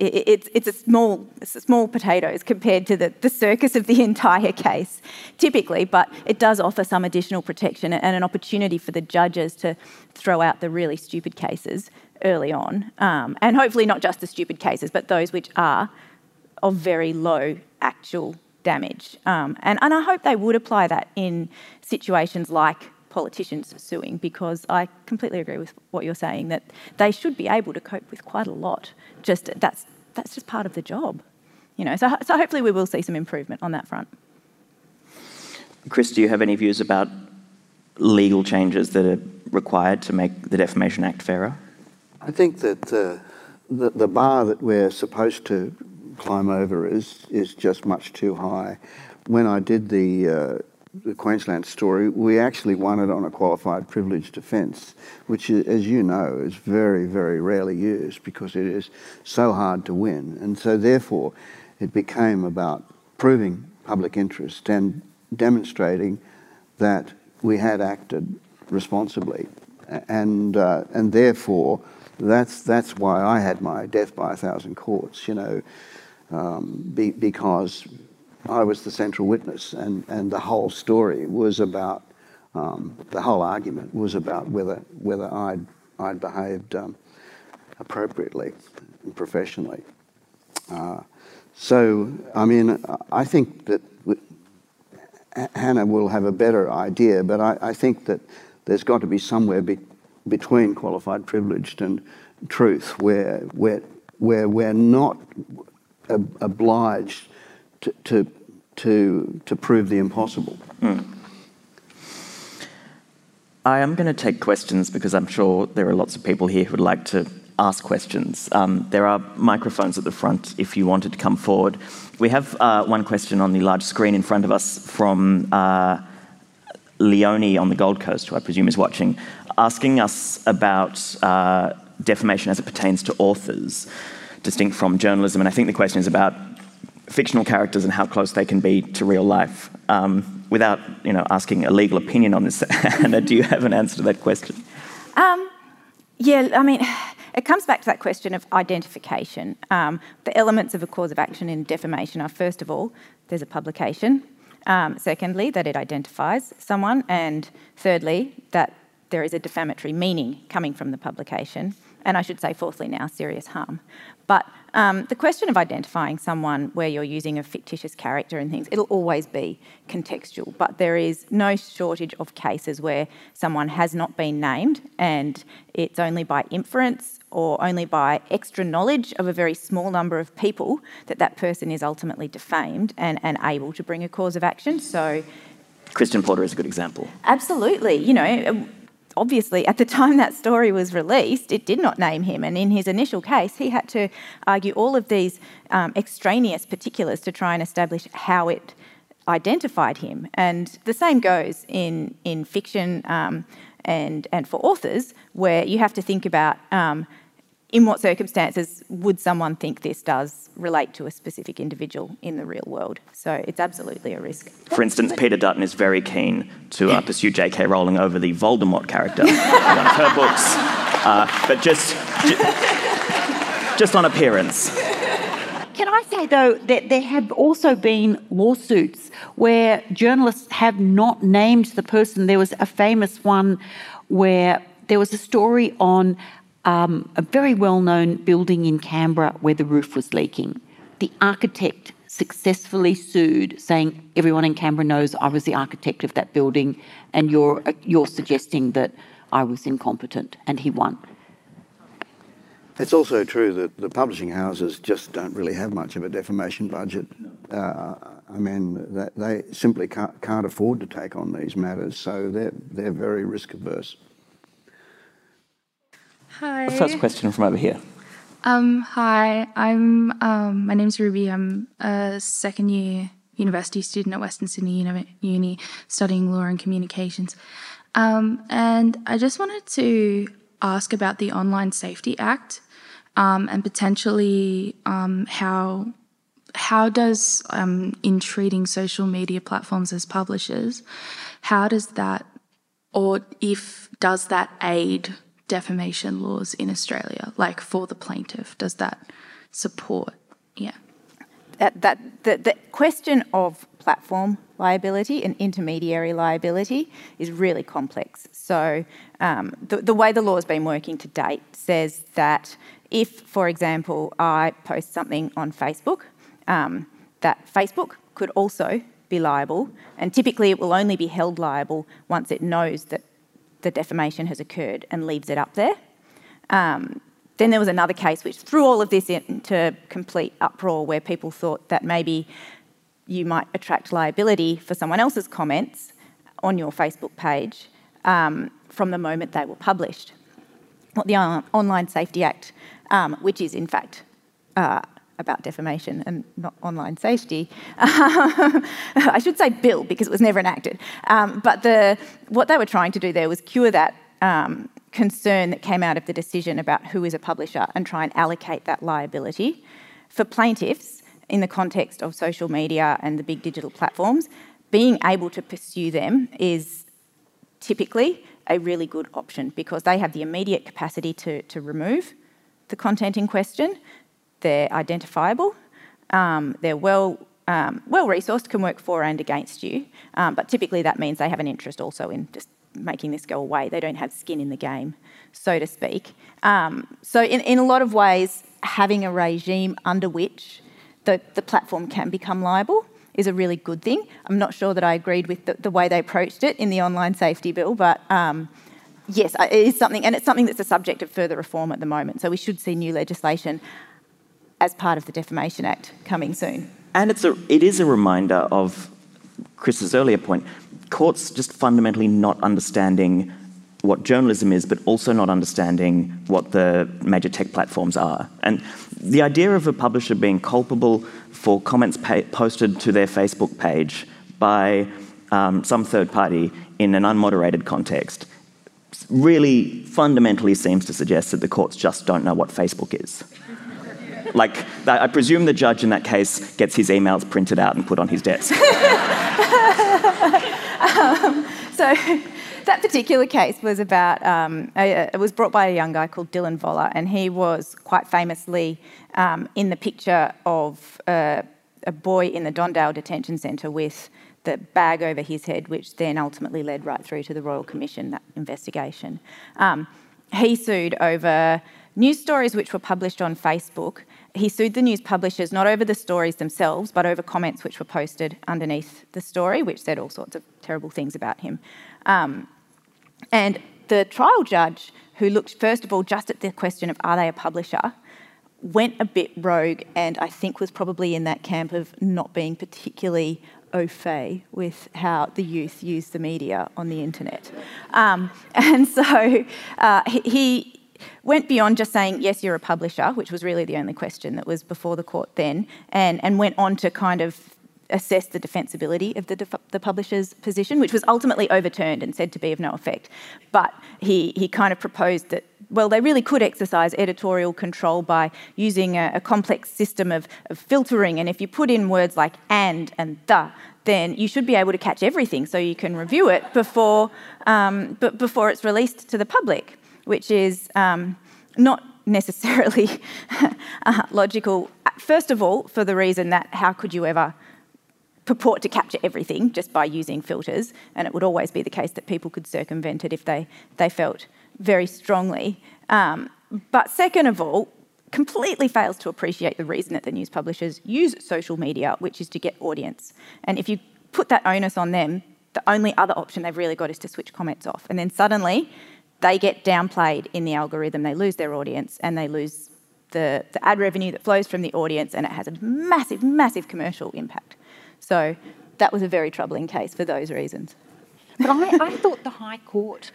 it's, it's, a small, it's a small potatoes compared to the, the circus of the entire case, typically, but it does offer some additional protection and an opportunity for the judges to throw out the really stupid cases early on. Um, and hopefully, not just the stupid cases, but those which are of very low actual damage. Um, and, and I hope they would apply that in situations like politicians suing because I completely agree with what you're saying that they should be able to cope with quite a lot. Just that's that's just part of the job, you know. So so hopefully we will see some improvement on that front. Chris, do you have any views about legal changes that are required to make the Defamation Act fairer? I think that uh, the, the bar that we're supposed to climb over is is just much too high. When I did the uh, the Queensland story, we actually won it on a qualified privilege defence, which, is, as you know, is very, very rarely used because it is so hard to win. And so, therefore, it became about proving public interest and demonstrating that we had acted responsibly. And, uh, and therefore, that's, that's why I had my death by a thousand courts, you know, um, be, because I was the central witness, and, and the whole story was about um, the whole argument was about whether whether I'd I'd behaved um, appropriately and professionally. Uh, so I mean, I think that Hannah will have a better idea, but I, I think that there's got to be somewhere be, between qualified privileged and truth, where where where we're not ob- obliged to, to, to, to prove the impossible. Mm. I am going to take questions because I'm sure there are lots of people here who would like to ask questions. Um, there are microphones at the front if you wanted to come forward. We have uh, one question on the large screen in front of us from uh, Leonie on the Gold Coast, who I presume is watching, asking us about uh, defamation as it pertains to authors, distinct from journalism. And I think the question is about fictional characters and how close they can be to real life. Um, without you know, asking a legal opinion on this, Anna, do you have an answer to that question? Um, yeah, I mean, it comes back to that question of identification. Um, the elements of a cause of action in defamation are, first of all, there's a publication. Um, secondly, that it identifies someone. And thirdly, that there is a defamatory meaning coming from the publication. And I should say, fourthly, now, serious harm. But um, the question of identifying someone where you're using a fictitious character and things, it'll always be contextual, but there is no shortage of cases where someone has not been named and it's only by inference or only by extra knowledge of a very small number of people that that person is ultimately defamed and, and able to bring a cause of action. So, Christian Porter is a good example. Absolutely. You know, obviously, at the time that story was released, it did not name him. And in his initial case, he had to argue all of these um, extraneous particulars to try and establish how it identified him. And the same goes in, in fiction um, and, and for authors, where you have to think about um, in what circumstances would someone think this does relate to a specific individual in the real world? So it's absolutely a risk. For instance, Peter Dutton is very keen to uh, pursue J.K. Rowling over the Voldemort character in one of her books, uh, but just, just on appearance. Can I say, though, that there have also been lawsuits where journalists have not named the person? There was a famous one where there was a story on um, a very well known building in Canberra where the roof was leaking. The architect successfully sued, saying, Everyone in Canberra knows I was the architect of that building, and you're, you're suggesting that I was incompetent, and he won. It's also true that the publishing houses just don't really have much of a defamation budget. Uh, I mean, they simply can't, can't afford to take on these matters, so they're, they're very risk averse. Hi. first question from over here. Um, hi, I'm um, my name's Ruby. I'm a second year university student at Western Sydney Uni, studying law and communications. Um, and I just wanted to ask about the Online Safety Act um, and potentially um, how how does um, in treating social media platforms as publishers, how does that or if does that aid defamation laws in Australia, like for the plaintiff? Does that support? Yeah. That, that the, the question of platform liability and intermediary liability is really complex. So um, the, the way the law has been working to date says that if, for example, I post something on Facebook, um, that Facebook could also be liable, and typically it will only be held liable once it knows that the defamation has occurred and leaves it up there. Um, then there was another case which threw all of this into complete uproar where people thought that maybe you might attract liability for someone else's comments on your Facebook page um, from the moment they were published. What the Online Safety Act, um, which is in fact uh, about defamation and not online safety. I should say bill because it was never enacted. Um, but the, what they were trying to do there was cure that um, concern that came out of the decision about who is a publisher and try and allocate that liability. For plaintiffs, in the context of social media and the big digital platforms, being able to pursue them is typically a really good option because they have the immediate capacity to, to remove the content in question they're identifiable, um, they're well um, well resourced, can work for and against you, um, but typically that means they have an interest also in just making this go away. They don't have skin in the game, so to speak. Um, so in, in a lot of ways, having a regime under which the, the platform can become liable is a really good thing. I'm not sure that I agreed with the, the way they approached it in the online safety bill, but um, yes, it is something, and it's something that's a subject of further reform at the moment. So we should see new legislation as part of the Defamation Act coming soon. And it's a, it is a reminder of Chris's earlier point courts just fundamentally not understanding what journalism is, but also not understanding what the major tech platforms are. And the idea of a publisher being culpable for comments pa- posted to their Facebook page by um, some third party in an unmoderated context really fundamentally seems to suggest that the courts just don't know what Facebook is. Like, I presume the judge in that case gets his emails printed out and put on his desk. um, so that particular case was about, um, a, it was brought by a young guy called Dylan Voller, and he was quite famously um, in the picture of uh, a boy in the Don Dale Detention Centre with the bag over his head, which then ultimately led right through to the Royal Commission, that investigation. Um, he sued over news stories which were published on Facebook. He sued the news publishers not over the stories themselves, but over comments which were posted underneath the story, which said all sorts of terrible things about him. Um, and the trial judge, who looked first of all just at the question of are they a publisher, went a bit rogue and I think was probably in that camp of not being particularly au fait with how the youth use the media on the internet. Um, and so uh, he went beyond just saying, yes, you're a publisher, which was really the only question that was before the court then, and, and went on to kind of assess the defensibility of the, def- the publisher's position, which was ultimately overturned and said to be of no effect. But he, he kind of proposed that well, they really could exercise editorial control by using a, a complex system of, of, filtering. And if you put in words like and and the, then you should be able to catch everything so you can review it before, um, but before it's released to the public, which is um, not necessarily uh, logical. First of all, for the reason that how could you ever purport to capture everything just by using filters? And it would always be the case that people could circumvent it if they, they felt very strongly. Um, but second of all, completely fails to appreciate the reason that the news publishers use social media, which is to get audience. And if you put that onus on them, the only other option they've really got is to switch comments off. And then suddenly they get downplayed in the algorithm, they lose their audience, and they lose the, the ad revenue that flows from the audience, and it has a massive, massive commercial impact. So that was a very troubling case for those reasons. But I, I thought the High Court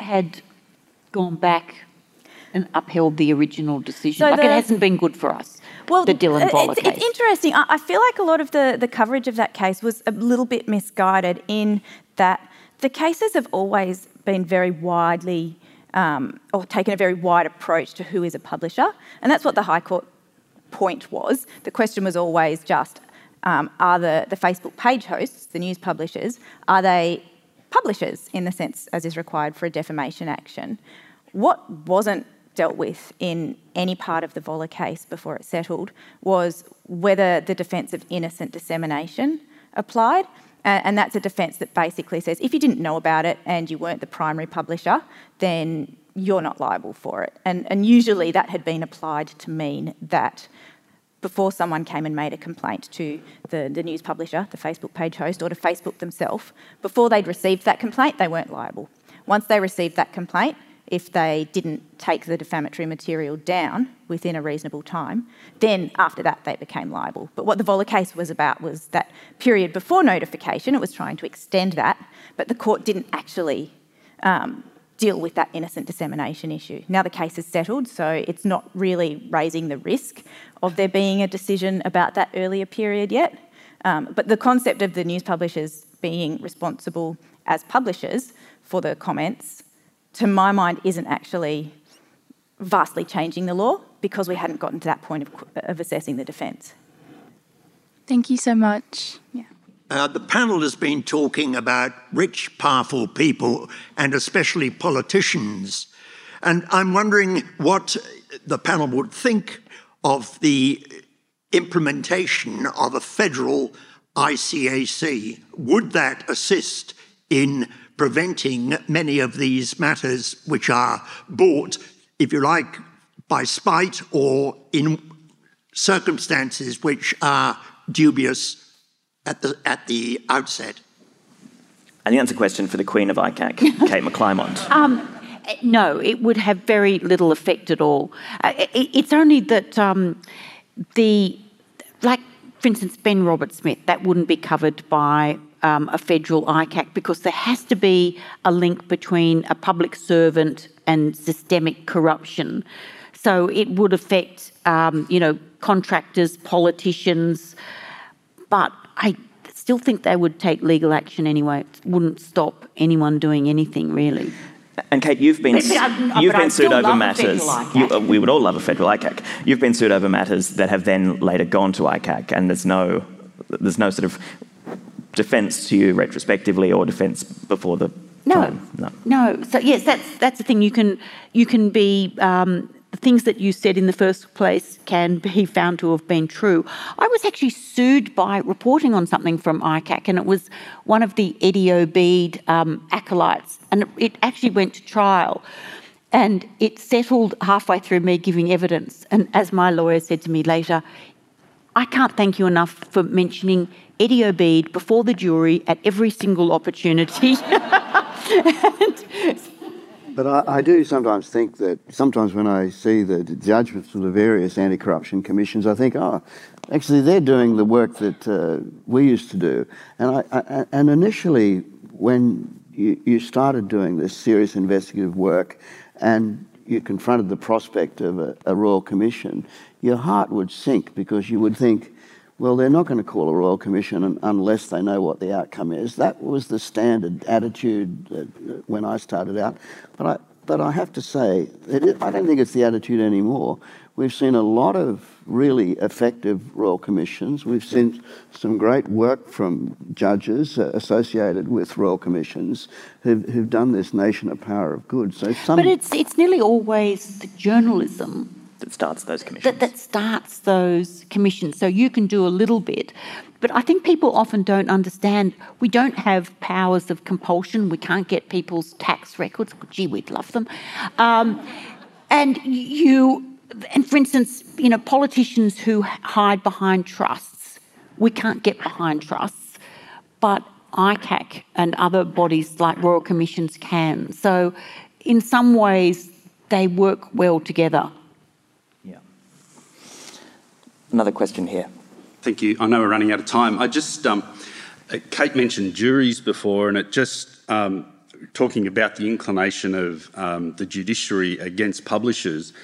had gone back and upheld the original decision. So like the, it hasn't been good for us. Well, the Dylan Voller it's, case. It's interesting. I, I feel like a lot of the, the coverage of that case was a little bit misguided in that the cases have always been very widely um, or taken a very wide approach to who is a publisher, and that's what the High Court point was. The question was always just um, are the, the Facebook page hosts, the news publishers, are they publishers in the sense as is required for a defamation action? What wasn't dealt with in any part of the Voller case before it settled was whether the defence of innocent dissemination applied. And that's a defence that basically says if you didn't know about it and you weren't the primary publisher, then you're not liable for it. And, and usually that had been applied to mean that before someone came and made a complaint to the, the news publisher, the Facebook page host, or to Facebook themselves, before they'd received that complaint, they weren't liable. Once they received that complaint, if they didn't take the defamatory material down within a reasonable time, then after that they became liable. But what the Voller case was about was that period before notification, it was trying to extend that, but the court didn't actually um, deal with that innocent dissemination issue. Now the case is settled, so it's not really raising the risk of there being a decision about that earlier period yet. Um, but the concept of the news publishers being responsible as publishers for the comments to my mind, isn't actually vastly changing the law because we hadn't gotten to that point of, of assessing the defence. Thank you so much. Yeah. Uh, the panel has been talking about rich, powerful people and especially politicians. And I'm wondering what the panel would think of the implementation of a federal ICAC. Would that assist in preventing many of these matters which are bought, if you like, by spite or in circumstances which are dubious at the, at the outset? I the that's a question for the Queen of ICAC, Kate McClymont. Um, no, it would have very little effect at all. Uh, it, it's only that um, the like for instance, Ben Robert Smith, that wouldn't be covered by um, a federal ICAC because there has to be a link between a public servant and systemic corruption. So it would affect, um, you know, contractors, politicians, but I still think they would take legal action anyway. It wouldn't stop anyone doing anything really. And Kate, you've been But- but I- you've been sued over matters. You, uh, we would all love a federal ICAC. You've been sued over matters that have then later gone to ICAC, and there's no there's no sort of defence to you retrospectively or defence before the No, time. No. no. So yes, that's that's the thing. You can you can be um, the things that you said in the first place can be found to have been true. I was actually sued by reporting on something from ICAC, and it was one of the Eddie Obeid um, acolytes, and it, it actually went to trial. And it settled halfway through me giving evidence. And as my lawyer said to me later, I can't thank you enough for mentioning Eddie Obeid before the jury at every single opportunity. But I, I do sometimes think that sometimes when I see the judgments of the various anti-corruption commissions, I think, oh, actually they're doing the work that uh, we used to do. And I, I, and initially, when you, you started doing this serious investigative work, and you confronted the prospect of a, a royal commission, your heart would sink because you would think, well, they're not going to call a royal commission unless they know what the outcome is. That was the standard attitude when I started out. But I, but I have to say, is, I don't think it's the attitude anymore. We've seen a lot of really effective royal commissions. We've seen some great work from judges associated with royal commissions who've, who've done this nation a power of good. So some, but it's it's nearly always the journalism That starts those commissions. that, that starts those commissions. So you can do a little bit. But I think people often don't understand we don't have powers of compulsion. We can't get people's tax records. Gee, we'd love them. Um, and you, and for instance, you know, politicians who hide behind trusts, we can't get behind trusts, but ICAC and other bodies like Royal Commissions can. So in some ways, they work well together. Another question here. Thank you. I know we're running out of time. I just, um, Kate mentioned juries before, and it just um, talking about the inclination of um, the judiciary against publishers,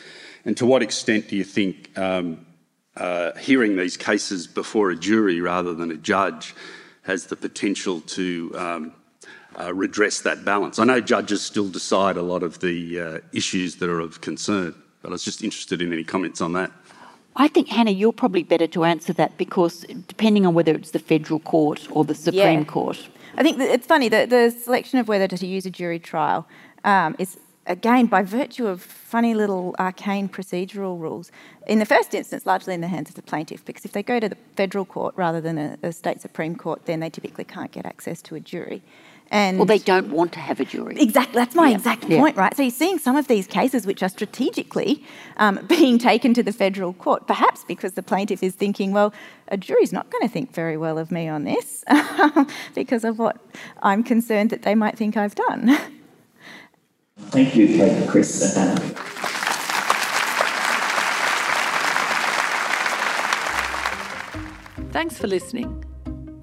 and to what extent do you think um, uh, hearing these cases before a jury rather than a judge has the potential to um, uh, redress that balance? I know judges still decide a lot of the uh, issues that are of concern, but I was just interested in any comments on that. I think, Hannah, you're probably better to answer that because depending on whether it's the federal court or the Supreme Yeah. Court. I think it's funny that the selection of whether to use a jury trial um, is again by virtue of funny little arcane procedural rules. In the first instance, largely in the hands of the plaintiff, because if they go to the federal court rather than a, a state supreme court, then they typically can't get access to a jury. And Well, they don't want to have a jury. Exactly, that's my Yeah, exact yeah. point, right? So you're seeing some of these cases which are strategically um, being taken to the federal court, perhaps because the plaintiff is thinking, well, a jury's not going to think very well of me on this because of what I'm concerned that they might think I've done. Thank you, Kate, Chris, and Anna. Thanks for listening.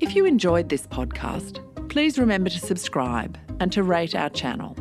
If you enjoyed this podcast, please remember to subscribe and to rate our channel.